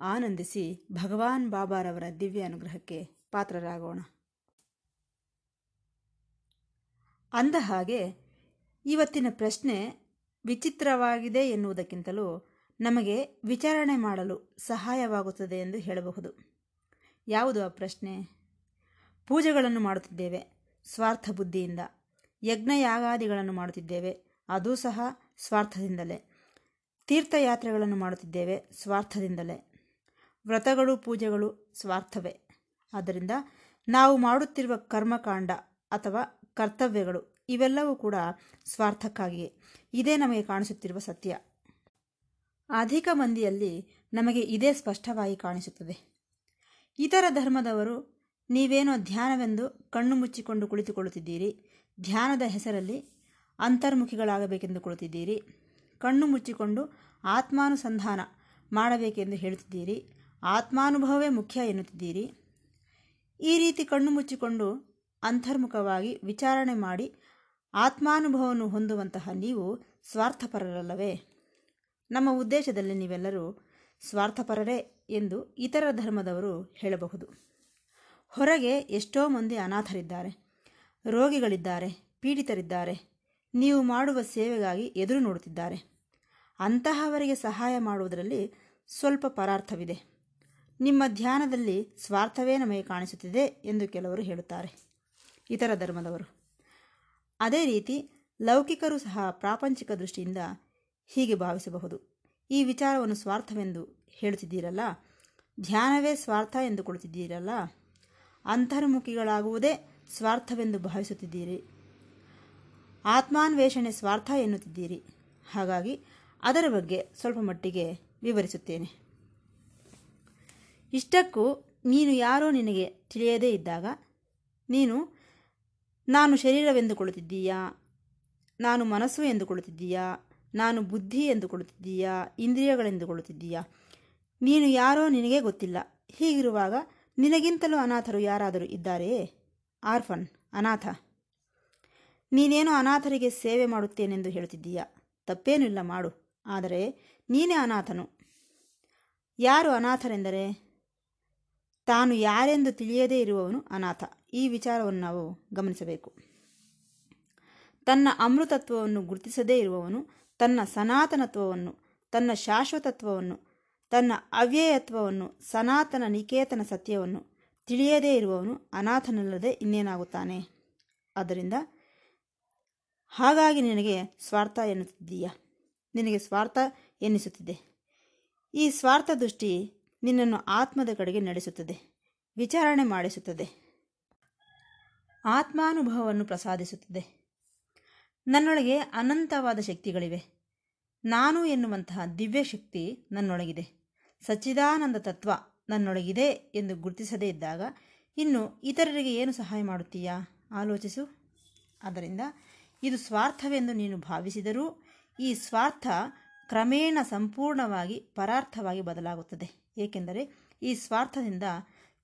ಆನಂದಿಸಿ ಭಗವಾನ್ ಬಾಬಾರವರ ದಿವ್ಯ ಅನುಗ್ರಹಕ್ಕೆ ಪಾತ್ರರಾಗೋಣ. ಅಂದ ಹಾಗೆ ಇವತ್ತಿನ ಪ್ರಶ್ನೆ ವಿಚಿತ್ರವಾಗಿದೆ ಎನ್ನುವುದಕ್ಕಿಂತಲೂ ನಮಗೆ ವಿಚಾರಣೆ ಮಾಡಲು ಸಹಾಯವಾಗುತ್ತದೆ ಎಂದು ಹೇಳಬಹುದು. ಯಾವುದು ಆ ಪ್ರಶ್ನೆ? ಪೂಜೆಗಳನ್ನು ಮಾಡುತ್ತಿದ್ದೇವೆ, ಸ್ವಾರ್ಥ ಬುದ್ಧಿಯಿಂದ. ಯಜ್ಞಯಾಗಾದಿಗಳನ್ನು ಮಾಡುತ್ತಿದ್ದೇವೆ, ಅದೂ ಸಹ ಸ್ವಾರ್ಥದಿಂದಲೇ. ತೀರ್ಥಯಾತ್ರೆಗಳನ್ನು ಮಾಡುತ್ತಿದ್ದೇವೆ, ಸ್ವಾರ್ಥದಿಂದಲೇ. ವ್ರತಗಳು, ಪೂಜೆಗಳು ಸ್ವಾರ್ಥವೇ. ಆದ್ದರಿಂದ ನಾವು ಮಾಡುತ್ತಿರುವ ಕರ್ಮಕಾಂಡ ಅಥವಾ ಕರ್ತವ್ಯಗಳು ಇವೆಲ್ಲವೂ ಕೂಡ ಸ್ವಾರ್ಥಕ್ಕಾಗಿಯೇ. ಇದೇ ನಮಗೆ ಕಾಣಿಸುತ್ತಿರುವ ಸತ್ಯ. ಅಧಿಕ ಮಂದಿಯಲ್ಲಿ ನಮಗೆ ಇದೇ ಸ್ಪಷ್ಟವಾಗಿ ಕಾಣಿಸುತ್ತದೆ. ಇತರ ಧರ್ಮದವರು ನೀವೇನೋ ಧ್ಯಾನವೆಂದು ಕಣ್ಣು ಮುಚ್ಚಿಕೊಂಡು ಕುಳಿತುಕೊಳ್ಳುತ್ತಿದ್ದೀರಿ. ಧ್ಯಾನದ ಹೆಸರಲ್ಲಿ ಅಂತರ್ಮುಖಿಗಳಾಗಬೇಕೆಂದು ಕುಳಿತಿದ್ದೀರಿ. ಕಣ್ಣು ಮುಚ್ಚಿಕೊಂಡು ಆತ್ಮಾನುಸಂಧಾನ ಮಾಡಬೇಕೆಂದು ಹೇಳುತ್ತಿದ್ದೀರಿ. ಆತ್ಮಾನುಭವವೇ ಮುಖ್ಯ ಎನ್ನುತ್ತಿದ್ದೀರಿ. ಈ ರೀತಿ ಕಣ್ಣು ಮುಚ್ಚಿಕೊಂಡು ಅಂತರ್ಮುಖವಾಗಿ ವಿಚಾರಣೆ ಮಾಡಿ ಆತ್ಮಾನುಭವವನ್ನು ಹೊಂದುವಂತಹ ನೀವು ಸ್ವಾರ್ಥಪರರಲ್ಲವೇ? ನಮ್ಮ ಉದ್ದೇಶದಲ್ಲಿ ನೀವೆಲ್ಲರೂ ಸ್ವಾರ್ಥಪರರೇ ಎಂದು ಇತರ ಧರ್ಮದವರು ಹೇಳಬಹುದು. ಹೊರಗೆ ಎಷ್ಟೋ ಮಂದಿ ಅನಾಥರಿದ್ದಾರೆ, ರೋಗಿಗಳಿದ್ದಾರೆ, ಪೀಡಿತರಿದ್ದಾರೆ, ನೀವು ಮಾಡುವ ಸೇವೆಗಾಗಿ ಎದುರು ನೋಡುತ್ತಿದ್ದಾರೆ. ಅಂತಹವರಿಗೆ ಸಹಾಯ ಮಾಡುವುದರಲ್ಲಿ ಸ್ವಲ್ಪ ಪರಾರ್ಥವಿದೆ. ನಿಮ್ಮ ಧ್ಯಾನದಲ್ಲಿ ಸ್ವಾರ್ಥವೇ ನಮಗೆ ಕಾಣಿಸುತ್ತಿದೆ ಎಂದು ಕೆಲವರು ಹೇಳುತ್ತಾರೆ. ಇತರ ಧರ್ಮದವರು. ಅದೇ ರೀತಿ ಲೌಕಿಕರು ಸಹ ಪ್ರಾಪಂಚಿಕ ದೃಷ್ಟಿಯಿಂದ ಹೀಗೆ ಭಾವಿಸಬಹುದು. ಈ ವಿಚಾರವನ್ನು ಸ್ವಾರ್ಥವೆಂದು ಹೇಳುತ್ತಿದ್ದೀರಲ್ಲ? ಧ್ಯಾನವೇ ಸ್ವಾರ್ಥ ಎಂದು ಕೊಡುತ್ತಿದ್ದೀರಲ್ಲ? ಅಂತರ್ಮುಖಿಗಳಾಗುವುದೇ ಸ್ವಾರ್ಥವೆಂದು ಭಾವಿಸುತ್ತಿದ್ದೀರಿ. ಆತ್ಮಾನ್ವೇಷಣೆ ಸ್ವಾರ್ಥ ಎನ್ನುತ್ತಿದ್ದೀರಿ. ಹಾಗಾಗಿ ಅದರ ಬಗ್ಗೆ ಸ್ವಲ್ಪ ಮಟ್ಟಿಗೆ ವಿವರಿಸುತ್ತೇನೆ. ಇಷ್ಟಕ್ಕೂ ನೀನು ಯಾರೋ ನಿನಗೆ ತಿಳಿಯದೇ ಇದ್ದಾಗ ನೀನು, ನಾನು ಶರೀರವೆಂದುಕೊಳ್ಳುತ್ತಿದ್ದೀಯಾ? ನಾನು ಮನಸ್ಸು ಎಂದುಕೊಳ್ಳುತ್ತಿದ್ದೀಯಾ? ನಾನು ಬುದ್ಧಿ ಎಂದುಕೊಳ್ಳುತ್ತಿದ್ದೀಯಾ? ಇಂದ್ರಿಯಗಳೆಂದುಕೊಳ್ಳುತ್ತಿದ್ದೀಯಾ? ನೀನು ಯಾರೋ ನಿನಗೆ ಗೊತ್ತಿಲ್ಲ. ಹೀಗಿರುವಾಗ ನಿನಗಿಂತಲೂ ಅನಾಥರು ಯಾರಾದರೂ ಇದ್ದಾರೆಯೇ? ಆರ್ಫನ್, ಅನಾಥ. ನೀನೇನು ಅನಾಥರಿಗೆ ಸೇವೆ ಮಾಡುತ್ತೇನೆಂದು ಹೇಳುತ್ತಿದ್ದೀಯಾ? ತಪ್ಪೇನಿಲ್ಲ, ಮಾಡು. ಆದರೆ ನೀನೇ ಅನಾಥನು. ಯಾರು ಅನಾಥರೆಂದರೆ? ತಾನು ಯಾರೆಂದು ತಿಳಿಯದೇ ಇರುವವನು ಅನಾಥ. ಈ ವಿಚಾರವನ್ನು ನಾವು ಗಮನಿಸಬೇಕು. ತನ್ನ ಅಮೃತತ್ವವನ್ನು ಗುರುತಿಸದೇ ಇರುವವನು, ತನ್ನ ಸನಾತನತ್ವವನ್ನು, ತನ್ನ ಶಾಶ್ವತತ್ವವನ್ನು, ತನ್ನ ಅವ್ಯಯತ್ವವನ್ನು, ಸನಾತನ ನಿಕೇತನ ಸತ್ಯವನ್ನು ತಿಳಿಯದೇ ಇರುವವನು ಅನಾಥನಲ್ಲದೆ ಇನ್ನೇನಾಗುತ್ತಾನೆ? ಆದ್ದರಿಂದ ಹಾಗಾಗಿ ನಿನಗೆ ಸ್ವಾರ್ಥ ಎನ್ನುತ್ತಿದ್ದೀಯ? ನಿನಗೆ ಸ್ವಾರ್ಥ ಎನ್ನಿಸುತ್ತಿದೆ. ಈ ಸ್ವಾರ್ಥ ದೃಷ್ಟಿ ನಿನ್ನನ್ನು ಆತ್ಮದ ಕಡೆಗೆ ನಡೆಸುತ್ತದೆ, ವಿಚಾರಣೆ ಮಾಡಿಸುತ್ತದೆ, ಆತ್ಮಾನುಭವವನ್ನು ಪ್ರಸಾದಿಸುತ್ತದೆ. ನನ್ನೊಳಗೆ ಅನಂತವಾದ ಶಕ್ತಿಗಳಿವೆ. ನಾನು ಎನ್ನುವಂತಹ ದಿವ್ಯ ಶಕ್ತಿ ನನ್ನೊಳಗಿದೆ. ಸಚ್ಚಿದಾನಂದ ತತ್ವ ನನ್ನೊಳಗಿದೆ ಎಂದು ಗುರುತಿಸದೇ ಇದ್ದಾಗ ಇನ್ನು ಇತರರಿಗೆ ಏನು ಸಹಾಯ ಮಾಡುತ್ತೀಯಾ? ಆಲೋಚಿಸು. ಆದ್ದರಿಂದ ಇದು ಸ್ವಾರ್ಥವೆಂದು ನೀನು ಭಾವಿಸಿದರೂ ಈ ಸ್ವಾರ್ಥ ಕ್ರಮೇಣ ಸಂಪೂರ್ಣವಾಗಿ ಪರಾರ್ಥವಾಗಿ ಬದಲಾಗುತ್ತದೆ. ಏಕೆಂದರೆ ಈ ಸ್ವಾರ್ಥದಿಂದ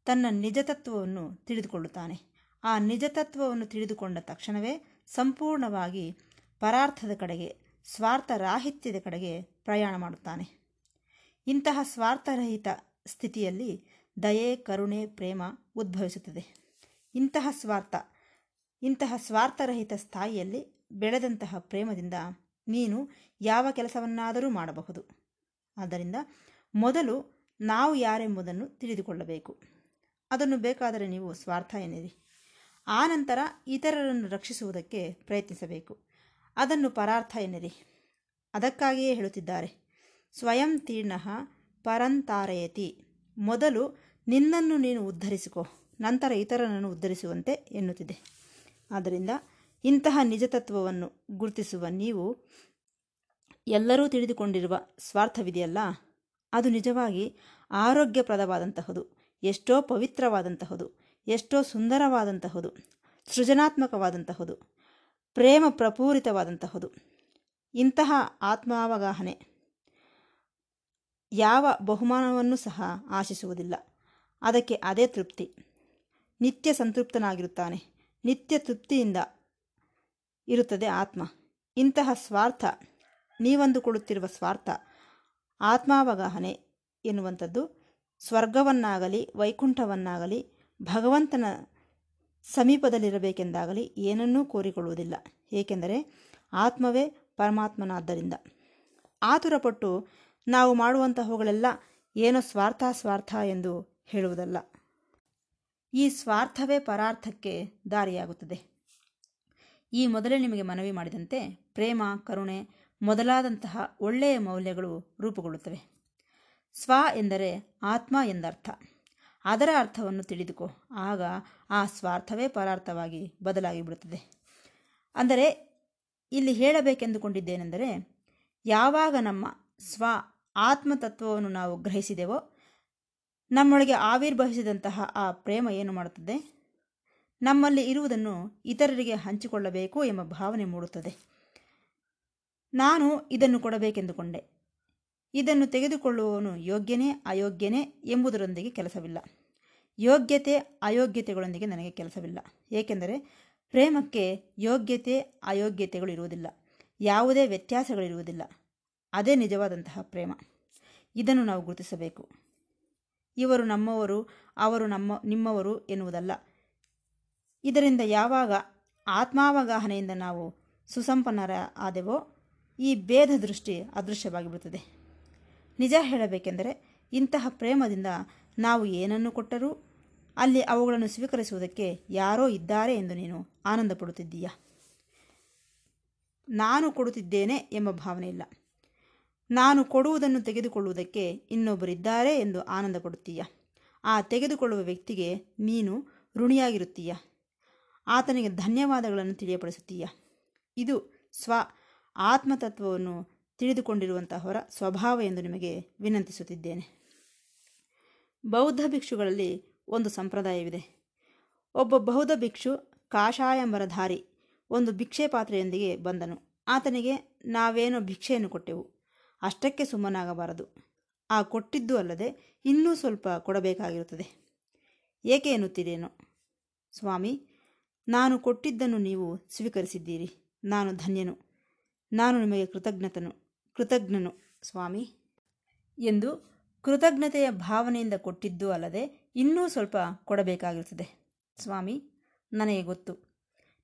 ತನ್ನ ನಿಜತತ್ವವನ್ನು ತಿಳಿದುಕೊಳ್ಳುತ್ತಾನೆ. ಆ ನಿಜತತ್ವವನ್ನು ತಿಳಿದುಕೊಂಡ ತಕ್ಷಣವೇ ಸಂಪೂರ್ಣವಾಗಿ ಪರಾರ್ಥದ ಕಡೆಗೆ ಸ್ವಾರ್ಥ ರಾಹಿತ್ಯದ ಕಡೆಗೆ ಪ್ರಯಾಣ ಮಾಡುತ್ತಾನೆ. ಇಂತಹ ಸ್ವಾರ್ಥರಹಿತ ಸ್ಥಿತಿಯಲ್ಲಿ ದಯೆ, ಕರುಣೆ, ಪ್ರೇಮ ಉದ್ಭವಿಸುತ್ತದೆ. ಇಂತಹ ಸ್ವಾರ್ಥ, ಇಂತಹ ಸ್ವಾರ್ಥರಹಿತ ಸ್ಥಾಯಿಯಲ್ಲಿ ಬೆಳೆದಂತಹ ಪ್ರೇಮದಿಂದ ನೀನು ಯಾವ ಕೆಲಸವನ್ನಾದರೂ ಮಾಡಬಹುದು. ಆದ್ದರಿಂದ ಮೊದಲು ನಾವು ಯಾರೆಂಬುದನ್ನು ತಿಳಿದುಕೊಳ್ಳಬೇಕು. ಅದನ್ನು ಬೇಕಾದರೆ ನೀವು ಸ್ವಾರ್ಥ ಎನ್ನಿರಿ. ಆನಂತರ ಇತರರನ್ನು ರಕ್ಷಿಸುವುದಕ್ಕೆ ಪ್ರಯತ್ನಿಸಬೇಕು. ಅದನ್ನು ಪರಾರ್ಥ ಎನ್ನಿರಿ. ಅದಕ್ಕಾಗಿಯೇ ಹೇಳುತ್ತಿದ್ದಾರೆ, ಸ್ವಯಂ ತೀರ್ಣ ಪರಂತಾರಯತಿ. ಮೊದಲು ನಿನ್ನನ್ನು ನೀನು ಉದ್ಧರಿಸಿಕೊ, ನಂತರ ಇತರರನ್ನು ಉದ್ಧರಿಸುವಂತೆ ಎನ್ನುತ್ತಿದೆ. ಆದ್ದರಿಂದ ಇಂತಹ ನಿಜತತ್ವವನ್ನು ಗುರುತಿಸುವ ನೀವು ಎಲ್ಲರೂ ತಿಳಿದುಕೊಂಡಿರುವ ಸ್ವಾರ್ಥವಿದೆಯಲ್ಲ? ಅದು ನಿಜವಾಗಿ ಆರೋಗ್ಯಪ್ರದವಾದಂತಹದು, ಎಷ್ಟೋ ಪವಿತ್ರವಾದಂತಹದು, ಎಷ್ಟೋ ಸುಂದರವಾದಂತಹದು, ಸೃಜನಾತ್ಮಕವಾದಂತಹದು, ಪ್ರೇಮ ಪ್ರಪೂರಿತವಾದಂತಹದು. ಇಂತಹ ಆತ್ಮಾವಗಾಹನೆ ಯಾವ ಬಹುಮಾನವನ್ನು ಸಹ ಆಶಿಸುವುದಿಲ್ಲ. ಅದಕ್ಕೆ ಅದೇ ತೃಪ್ತಿ. ನಿತ್ಯ ಸಂತೃಪ್ತನಾಗಿರುತ್ತಾನೆ. ನಿತ್ಯ ತೃಪ್ತಿಯಿಂದ ಇರುತ್ತದೆ ಆತ್ಮ. ಇಂತಹ ಸ್ವಾರ್ಥ ನೀವಂದುಕೊಳ್ಳುತ್ತಿರುವ ಸ್ವಾರ್ಥ, ಆತ್ಮಾವಗಾಹನೆ ಎನ್ನುವಂಥದ್ದು ಸ್ವರ್ಗವನ್ನಾಗಲಿ, ವೈಕುಂಠವನ್ನಾಗಲಿ, ಭಗವಂತನ ಸಮೀಪದಲ್ಲಿರಬೇಕೆಂದಾಗಲಿ ಏನನ್ನೂ ಕೋರಿಕೊಳ್ಳುವುದಿಲ್ಲ. ಏಕೆಂದರೆ ಆತ್ಮವೇ ಪರಮಾತ್ಮನಾದ್ದರಿಂದ. ಆತುರಪಟ್ಟು ನಾವು ಮಾಡುವಂತಹವುಗಳೆಲ್ಲ ಏನೋ ಸ್ವಾರ್ಥ ಸ್ವಾರ್ಥ ಎಂದು ಹೇಳುವುದಲ್ಲ. ಈ ಸ್ವಾರ್ಥವೇ ಪರಾರ್ಥಕ್ಕೆ ದಾರಿಯಾಗುತ್ತದೆ. ಈ ಮೊದಲೇ ನಿಮಗೆ ಮನವಿ ಮಾಡಿದಂತೆ ಪ್ರೇಮ, ಕರುಣೆ ಮೊದಲಾದಂತಹ ಒಳ್ಳೆಯ ಮೌಲ್ಯಗಳು ರೂಪುಗೊಳ್ಳುತ್ತವೆ. ಸ್ವ ಎಂದರೆ ಆತ್ಮ ಎಂದರ್ಥ. ಅದರ ಅರ್ಥವನ್ನು ತಿಳಿದುಕೋ. ಆಗ ಆ ಸ್ವಾರ್ಥವೇ ಪರಾರ್ಥವಾಗಿ ಬದಲಾಗಿ ಬಿಡುತ್ತದೆ. ಅಂದರೆ ಇಲ್ಲಿ ಹೇಳಬೇಕೆಂದುಕೊಂಡಿದ್ದೇನೆಂದರೆ ಯಾವಾಗ ನಮ್ಮ ಸ್ವ ಆತ್ಮತತ್ವವನ್ನು ನಾವು ಗ್ರಹಿಸಿದೆವೋ ನಮ್ಮೊಳಗೆ ಆವಿರ್ಭವಿಸಿದಂತಹ ಆ ಪ್ರೇಮ ಏನು ಮಾಡುತ್ತದೆ? ನಮ್ಮಲ್ಲಿ ಇರುವುದನ್ನು ಇತರರಿಗೆ ಹಂಚಿಕೊಳ್ಳಬೇಕು ಎಂಬ ಭಾವನೆ ಮೂಡುತ್ತದೆ. ನಾನು ಇದನ್ನು ಕೊಡಬೇಕೆಂದುಕೊಂಡೆ. ಇದನ್ನು ತೆಗೆದುಕೊಳ್ಳುವವನು ಯೋಗ್ಯನೇ, ಅಯೋಗ್ಯನೇ ಎಂಬುದರೊಂದಿಗೆ ಕೆಲಸವಿಲ್ಲ. ಯೋಗ್ಯತೆ, ಅಯೋಗ್ಯತೆಗಳೊಂದಿಗೆ ನನಗೆ ಕೆಲಸವಿಲ್ಲ. ಏಕೆಂದರೆ ಪ್ರೇಮಕ್ಕೆ ಯೋಗ್ಯತೆ, ಅಯೋಗ್ಯತೆಗಳು ಇರುವುದಿಲ್ಲ. ಯಾವುದೇ ವ್ಯತ್ಯಾಸಗಳಿರುವುದಿಲ್ಲ. ಅದೇ ನಿಜವಾದಂತಹ ಪ್ರೇಮ. ಇದನ್ನು ನಾವು ಗುರುತಿಸಬೇಕು. ಇವರು ನಮ್ಮವರು, ಅವರು ನಮ್ಮ, ನಿಮ್ಮವರು ಎನ್ನುವುದಲ್ಲ. ಇದರಿಂದ ಯಾವಾಗ ಆತ್ಮಾವಗಾಹನೆಯಿಂದ ನಾವು ಸುಸಂಪನ್ನರ ಆದೆವೋ ಈ ಭೇದ ದೃಷ್ಟಿ ಅದೃಶ್ಯವಾಗಿಬಿಡುತ್ತದೆ ನಿಜ ಹೇಳಬೇಕೆಂದರೆ ಇಂತಹ ಪ್ರೇಮದಿಂದ ನಾವು ಏನನ್ನು ಕೊಟ್ಟರೂ? ಅಲ್ಲಿ ಅವುಗಳನ್ನು ಸ್ವೀಕರಿಸುವುದಕ್ಕೆ ಯಾರೋ ಇದ್ದಾರೆ ಎಂದು ನೀನು ಆನಂದ ಪಡುತ್ತಿದ್ದೀಯ ನಾನು ಕೊಡುತ್ತಿದ್ದೇನೆ ಎಂಬ ಭಾವನೆ ಇಲ್ಲ. ನಾನು ಕೊಡುವುದನ್ನು ತೆಗೆದುಕೊಳ್ಳುವುದಕ್ಕೆ ಇನ್ನೊಬ್ಬರಿದ್ದಾರೆ ಎಂದು ಆನಂದ ಪಡುತ್ತೀಯ ಆ ತೆಗೆದುಕೊಳ್ಳುವ ವ್ಯಕ್ತಿಗೆ ನೀನು ಋಣಿಯಾಗಿರುತ್ತೀಯ? ಆತನಿಗೆ ಧನ್ಯವಾದಗಳನ್ನು ತಿಳಿಯಪಡಿಸುತ್ತೀಯ? ಇದು ಸ್ವ ಆತ್ಮತತ್ವವನ್ನು ತಿಳಿದುಕೊಂಡಿರುವಂತಹವರ ಸ್ವಭಾವ ಎಂದು ನಿಮಗೆ ವಿನಂತಿಸುತ್ತಿದ್ದೇನೆ. ಬೌದ್ಧ ಭಿಕ್ಷುಗಳಲ್ಲಿ ಒಂದು ಸಂಪ್ರದಾಯವಿದೆ. ಒಬ್ಬ ಬೌದ್ಧ ಭಿಕ್ಷು ಕಾಷಾಯಂಬರಧಾರಿ ಒಂದು ಭಿಕ್ಷೆ ಪಾತ್ರೆಯೊಂದಿಗೆ ಬಂದನು. ಆತನಿಗೆ, ನಾವೇನೋ ಭಿಕ್ಷೆಯನ್ನು ಕೊಟ್ಟೆವು. ಅಷ್ಟಕ್ಕೆ ಸುಮ್ಮನಾಗಬಾರದು. ಆ ಕೊಟ್ಟಿದ್ದು ಅಲ್ಲದೆ ಇನ್ನೂ ಸ್ವಲ್ಪ ಕೊಡಬೇಕಾಗಿರುತ್ತದೆ. ಏಕೆ ಎನ್ನುತ್ತೀರೇನೋ? ಸ್ವಾಮಿ ನಾನು ಕೊಟ್ಟಿದ್ದನ್ನು ನೀವು ಸ್ವೀಕರಿಸಿದ್ದೀರಿ. ನಾನು ಧನ್ಯನು. ನಾನು ನಿಮಗೆ ಕೃತಜ್ಞತನು. ಕೃತಜ್ಞನು, ಸ್ವಾಮಿ. ಎಂದು ಕೃತಜ್ಞತೆಯ ಭಾವನೆಯಿಂದ ಕೊಟ್ಟಿದ್ದು ಅಲ್ಲದೆ ಇನ್ನೂ ಸ್ವಲ್ಪ ಕೊಡಬೇಕಾಗಿರುತ್ತದೆ. ಸ್ವಾಮಿ, ನನಗೆ ಗೊತ್ತು.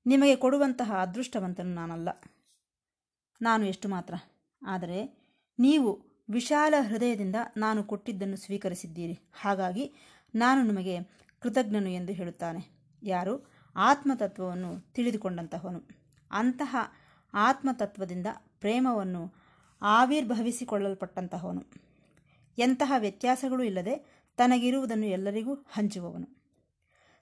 ನಿಮಗೆ ಕೊಡುವಂತಹ ಅದೃಷ್ಟವಂತನು ನಾನಲ್ಲ. ನಾನು ಎಷ್ಟು ಮಾತ್ರ. ಆದರೆ ನೀವು ವಿಶಾಲ ಹೃದಯದಿಂದ ನಾನು ಕೊಟ್ಟಿದ್ದನ್ನು ಸ್ವೀಕರಿಸಿದ್ದೀರಿ. ಹಾಗಾಗಿ ನಾನು ನಿಮಗೆ ಕೃತಜ್ಞನು ಎಂದು ಹೇಳುತ್ತಾನೆ. ಯಾರು? ಆತ್ಮತತ್ವವನ್ನು ತಿಳಿದುಕೊಂಡಂತಹವನು. ಅಂತಹ ಆತ್ಮತತ್ವದಿಂದ ಪ್ರೇಮವನ್ನು ಆವಿರ್ಭವಿಸಿಕೊಳ್ಳಲ್ಪಟ್ಟಂತಹವನು. ಎಂತಹ ವ್ಯತ್ಯಾಸಗಳು ಇಲ್ಲದೆ ತನಗಿರುವುದನ್ನು ಎಲ್ಲರಿಗೂ ಹಂಚುವವನು.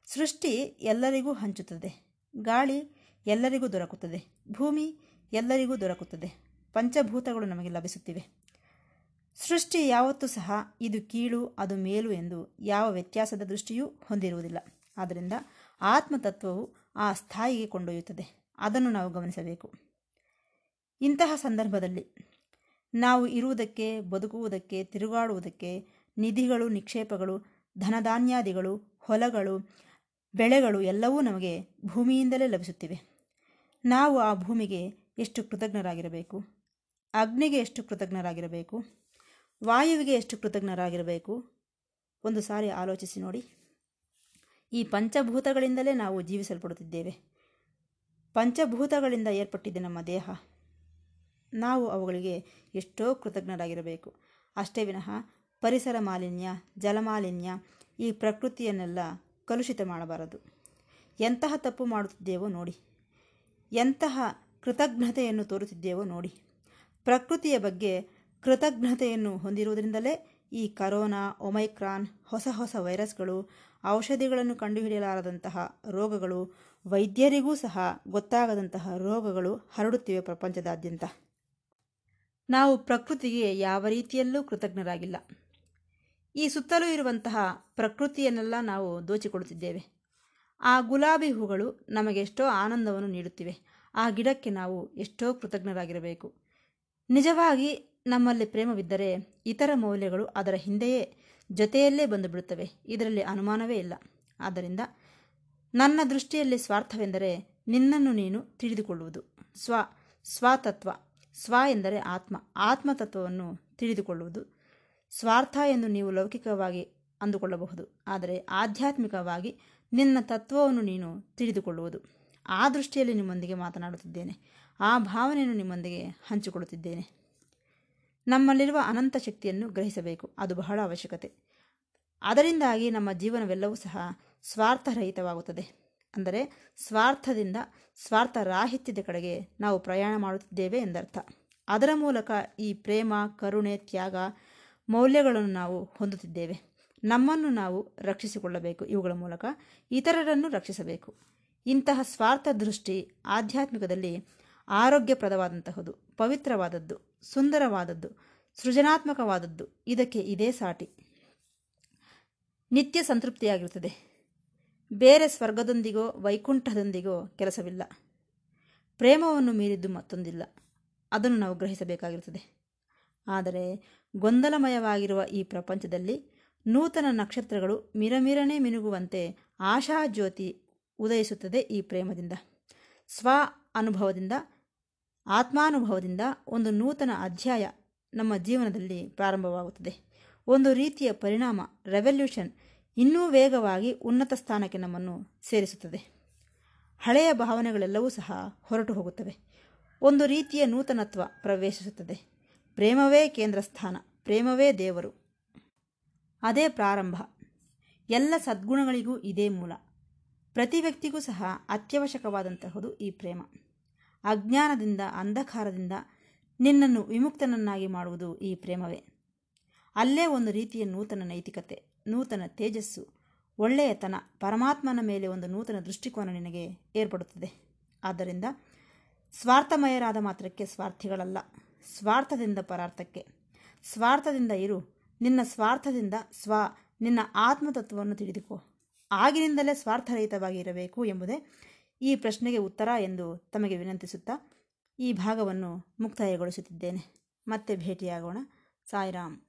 ಸೃಷ್ಟಿ ಎಲ್ಲರಿಗೂ ಹಂಚುತ್ತದೆ. ಗಾಳಿ ಎಲ್ಲರಿಗೂ ದೊರಕುತ್ತದೆ. ಭೂಮಿ ಎಲ್ಲರಿಗೂ ದೊರಕುತ್ತದೆ. ಪಂಚಭೂತಗಳು ನಮಗೆ ಲಭಿಸುತ್ತಿವೆ. ಸೃಷ್ಟಿ ಯಾವತ್ತೂ ಸಹ ಇದು ಕೀಳು, ಅದು ಮೇಲು ಎಂದು ಯಾವ ವ್ಯತ್ಯಾಸದ ದೃಷ್ಟಿಯೂ ಹೊಂದಿರುವುದಿಲ್ಲ. ಆದ್ದರಿಂದ ಆತ್ಮತತ್ವವು ಆ ಸ್ಥಾಯಿಗೆ ಕೊಂಡೊಯ್ಯುತ್ತದೆ. ಅದನ್ನು ನಾವು ಗಮನಿಸಬೇಕು. ಇಂತಹ ಸಂದರ್ಭದಲ್ಲಿ ನಾವು ಇರುವುದಕ್ಕೆ, ಬದುಕುವುದಕ್ಕೆ, ತಿರುಗಾಡುವುದಕ್ಕೆ, ನಿಧಿಗಳು, ನಿಕ್ಷೇಪಗಳು, ಧನಧಾನ್ಯಾದಿಗಳು, ಹೊಲಗಳು, ಬೆಳೆಗಳು ಎಲ್ಲವೂ ನಮಗೆ ಭೂಮಿಯಿಂದಲೇ ಲಭಿಸುತ್ತಿವೆ. ನಾವು ಆ ಭೂಮಿಗೆ ಎಷ್ಟು ಕೃತಜ್ಞರಾಗಿರಬೇಕು? ಅಗ್ನಿಗೆ ಎಷ್ಟು ಕೃತಜ್ಞರಾಗಿರಬೇಕು? ವಾಯುವಿಗೆ ಎಷ್ಟು ಕೃತಜ್ಞರಾಗಿರಬೇಕು? ಒಂದು ಸಾರಿ ಆಲೋಚಿಸಿ ನೋಡಿ. ಈ ಪಂಚಭೂತಗಳಿಂದಲೇ ನಾವು ಜೀವಿಸಲ್ಪಡುತ್ತಿದ್ದೇವೆ. ಪಂಚಭೂತಗಳಿಂದ ಏರ್ಪಟ್ಟಿದೆ ನಮ್ಮ ದೇಹ. ನಾವು ಅವುಗಳಿಗೆ ಎಷ್ಟೋ ಕೃತಜ್ಞರಾಗಿರಬೇಕು. ಅಷ್ಟೇ ವಿನಃ ಪರಿಸರ ಮಾಲಿನ್ಯ ಜಲಮಾಲಿನ್ಯ ಈ ಪ್ರಕೃತಿಯನ್ನೆಲ್ಲ ಕಲುಷಿತ ಮಾಡಬಾರದು. ಎಂತಹ ತಪ್ಪು ಮಾಡುತ್ತಿದ್ದೇವೋ ನೋಡಿ. ಎಂತಹ ಕೃತಜ್ಞತೆಯನ್ನು ತೋರುತ್ತಿದ್ದೇವೋ ನೋಡಿ. ಪ್ರಕೃತಿಯ ಬಗ್ಗೆ ಕೃತಜ್ಞತೆಯನ್ನು ಹೊಂದಿರುವುದರಿಂದಲೇ ಈ ಕರೋನಾ, ಒಮೈಕ್ರಾನ್, ಹೊಸ ಹೊಸ ವೈರಸ್ಗಳು ಔಷಧಿಗಳನ್ನು ಕಂಡುಹಿಡಿಯಲಾರದಂತಹ ರೋಗಗಳು ವೈದ್ಯರಿಗೂ ಸಹ ಗೊತ್ತಾಗದಂತಹ ರೋಗಗಳು ಹರಡುತ್ತಿವೆ ಪ್ರಪಂಚದಾದ್ಯಂತ. ನಾವು ಪ್ರಕೃತಿಗೆ ಯಾವ ರೀತಿಯಲ್ಲೂ ಕೃತಜ್ಞರಾಗಿಲ್ಲ. ಈ ಸುತ್ತಲೂ ಇರುವಂತಹ ಪ್ರಕೃತಿಯನ್ನೆಲ್ಲ ನಾವು ದೋಚಿಕೊಳ್ಳುತ್ತಿದ್ದೇವೆ. ಆ ಗುಲಾಬಿ ಹೂಗಳು ನಮಗೆ ಎಷ್ಟೋ ಆನಂದವನ್ನು ನೀಡುತ್ತಿವೆ. ಆ ಗಿಡಕ್ಕೆ ನಾವು ಎಷ್ಟೋ ಕೃತಜ್ಞರಾಗಿರಬೇಕು. ನಿಜವಾಗಿ ನಮ್ಮಲ್ಲಿ ಪ್ರೇಮವಿದ್ದರೆ ಇತರ ಮೌಲ್ಯಗಳು ಅದರ ಹಿಂದೆಯೇ ಜೊತೆಯಲ್ಲೇ ಬಂದುಬಿಡುತ್ತವೆ. ಇದರಲ್ಲಿ ಅನುಮಾನವೇ ಇಲ್ಲ. ಆದ್ದರಿಂದ ನನ್ನ ದೃಷ್ಟಿಯಲ್ಲಿ ಸ್ವಾರ್ಥವೆಂದರೆ ನಿನ್ನನ್ನು ನೀನು ತಿಳಿದುಕೊಳ್ಳುವುದು. ಸ್ವ, ಸ್ವತತ್ವ. ಸ್ವ ಎಂದರೆ ಆತ್ಮ. ಆತ್ಮತತ್ವವನ್ನು ತಿಳಿದುಕೊಳ್ಳುವುದು. ಸ್ವಾರ್ಥ ಎಂದು ನೀವು ಲೌಕಿಕವಾಗಿ ಅಂದುಕೊಳ್ಳಬಹುದು. ಆದರೆ ಆಧ್ಯಾತ್ಮಿಕವಾಗಿ ನಿನ್ನ ತತ್ವವನ್ನು ನೀನು ತಿಳಿದುಕೊಳ್ಳುವುದು. ಆ ದೃಷ್ಟಿಯಲ್ಲಿ ನಿಮ್ಮೊಂದಿಗೆ ಮಾತನಾಡುತ್ತಿದ್ದೇನೆ. ಆ ಭಾವನೆಯನ್ನು ನಿಮ್ಮೊಂದಿಗೆ ಹಂಚಿಕೊಳ್ಳುತ್ತಿದ್ದೇನೆ. ನಮ್ಮಲ್ಲಿರುವ ಅನಂತ ಶಕ್ತಿಯನ್ನು ಗ್ರಹಿಸಬೇಕು. ಅದು ಬಹಳ ಅವಶ್ಯಕತೆ. ಅದರಿಂದಾಗಿ ನಮ್ಮ ಜೀವನವೆಲ್ಲವೂ ಸಹ ಸ್ವಾರ್ಥರಹಿತವಾಗುತ್ತದೆ. ಅಂದರೆ ಸ್ವಾರ್ಥದಿಂದ ಸ್ವಾರ್ಥ ರಾಹಿತ್ಯದ ಕಡೆಗೆ ನಾವು ಪ್ರಯಾಣ ಮಾಡುತ್ತಿದ್ದೇವೆ ಎಂದರ್ಥ. ಅದರ ಮೂಲಕ ಈ ಪ್ರೇಮ, ಕರುಣೆ, ತ್ಯಾಗ, ಮೌಲ್ಯಗಳನ್ನು ನಾವು ಹೊಂದುತ್ತಿದ್ದೇವೆ. ನಮ್ಮನ್ನು ನಾವು ರಕ್ಷಿಸಿಕೊಳ್ಳಬೇಕು. ಇವುಗಳ ಮೂಲಕ ಇತರರನ್ನು ರಕ್ಷಿಸಬೇಕು. ಇಂತಹ ಸ್ವಾರ್ಥ ದೃಷ್ಟಿ ಆಧ್ಯಾತ್ಮಿಕದಲ್ಲಿ ಆರೋಗ್ಯಪ್ರದವಾದಂತಹದ್ದು ಪವಿತ್ರವಾದದ್ದು, ಸುಂದರವಾದದ್ದು, ಸೃಜನಾತ್ಮಕವಾದದ್ದು, ಇದಕ್ಕೆ ಇದೇ ಸಾಟಿ. ನಿತ್ಯ ಸಂತೃಪ್ತಿಯಾಗಿರುತ್ತದೆ. ಬೇರೆ ಸ್ವರ್ಗದೊಂದಿಗೋ, ವೈಕುಂಠದೊಂದಿಗೋ ಕೆಲಸವಿಲ್ಲ. ಪ್ರೇಮವನ್ನು ಮೀರಿದ್ದು ಮತ್ತೊಂದಿಲ್ಲ. ಅದನ್ನು ನಾವು ಗ್ರಹಿಸಬೇಕಾಗಿರುತ್ತದೆ. ಆದರೆ ಗೊಂದಲಮಯವಾಗಿರುವ ಈ ಪ್ರಪಂಚದಲ್ಲಿ ನೂತನ ನಕ್ಷತ್ರಗಳು ಮಿರಮಿರನೆ ಮಿನುಗುವಂತೆ ಆಶಾಜ್ಯೋತಿ ಉದಯಿಸುತ್ತದೆ ಈ ಪ್ರೇಮದಿಂದ, ಸ್ವ ಅನುಭವದಿಂದ ಆತ್ಮಾನುಭವದಿಂದ ಒಂದು ನೂತನ ಅಧ್ಯಾಯ ನಮ್ಮ ಜೀವನದಲ್ಲಿ ಪ್ರಾರಂಭವಾಗುತ್ತದೆ. ಒಂದು ರೀತಿಯ ಪರಿಣಾಮ ರೆವಲ್ಯೂಷನ್ ಇನ್ನೂ ವೇಗವಾಗಿ ಉನ್ನತ ಸ್ಥಾನಕ್ಕೆ ನಮ್ಮನ್ನು ಸೇರಿಸುತ್ತದೆ. ಹಳೆಯ ಭಾವನೆಗಳೆಲ್ಲವೂ ಸಹ ಹೊರಟು ಹೋಗುತ್ತವೆ. ಒಂದು ರೀತಿಯ ನೂತನತ್ವ ಪ್ರವೇಶಿಸುತ್ತದೆ. ಪ್ರೇಮವೇ ಕೇಂದ್ರ ಸ್ಥಾನ, ಪ್ರೇಮವೇ ದೇವರು. ಅದೇ ಪ್ರಾರಂಭ. ಎಲ್ಲ ಸದ್ಗುಣಗಳಿಗೂ ಇದೇ ಮೂಲ. ಪ್ರತಿ ವ್ಯಕ್ತಿಗೂ ಸಹ ಅತ್ಯವಶ್ಯಕವಾದಂತಹದು ಈ ಪ್ರೇಮ. ಅಜ್ಞಾನದಿಂದ, ಅಂಧಕಾರದಿಂದ ನಿನ್ನನ್ನು ವಿಮುಕ್ತನನ್ನಾಗಿ ಮಾಡುವುದು ಈ ಪ್ರೇಮವೇ. ಅಲ್ಲೇ ಒಂದು ರೀತಿಯ ನೂತನ ನೈತಿಕತೆ, ನೂತನ ತೇಜಸ್ಸು, ಒಳ್ಳೆಯತನ, ಪರಮಾತ್ಮನ ಮೇಲೆ ಒಂದು ನೂತನ ದೃಷ್ಟಿಕೋನ ನಿನಗೆ ಏರ್ಪಡುತ್ತದೆ. ಆದ್ದರಿಂದ ಸ್ವಾರ್ಥಮಯರಾದ ಮಾತ್ರಕ್ಕೆ ಸ್ವಾರ್ಥಿಗಳಲ್ಲ. ಸ್ವಾರ್ಥದಿಂದ ಪರಾರ್ಥಕ್ಕೆ. ಸ್ವಾರ್ಥದಿಂದ ಇರು. ನಿನ್ನ ಸ್ವಾರ್ಥದಿಂದ ಸ್ವ, ನಿನ್ನ ಆತ್ಮತತ್ವವನ್ನು ತಿಳಿದುಕೋ. ಆಗಿನಿಂದಲೇ ಸ್ವಾರ್ಥರಹಿತವಾಗಿ ಇರಬೇಕು ಎಂಬುದೇ ಈ ಪ್ರಶ್ನೆಗೆ ಉತ್ತರ ಎಂದು ತಮಗೆ ವಿನಂತಿಸುತ್ತಾ ಈ ಭಾಗವನ್ನು ಮುಕ್ತಾಯಗೊಳಿಸುತ್ತಿದ್ದೇನೆ. ಮತ್ತೆ ಭೇಟಿಯಾಗೋಣ. ಸಾಯಿರಾಮ್.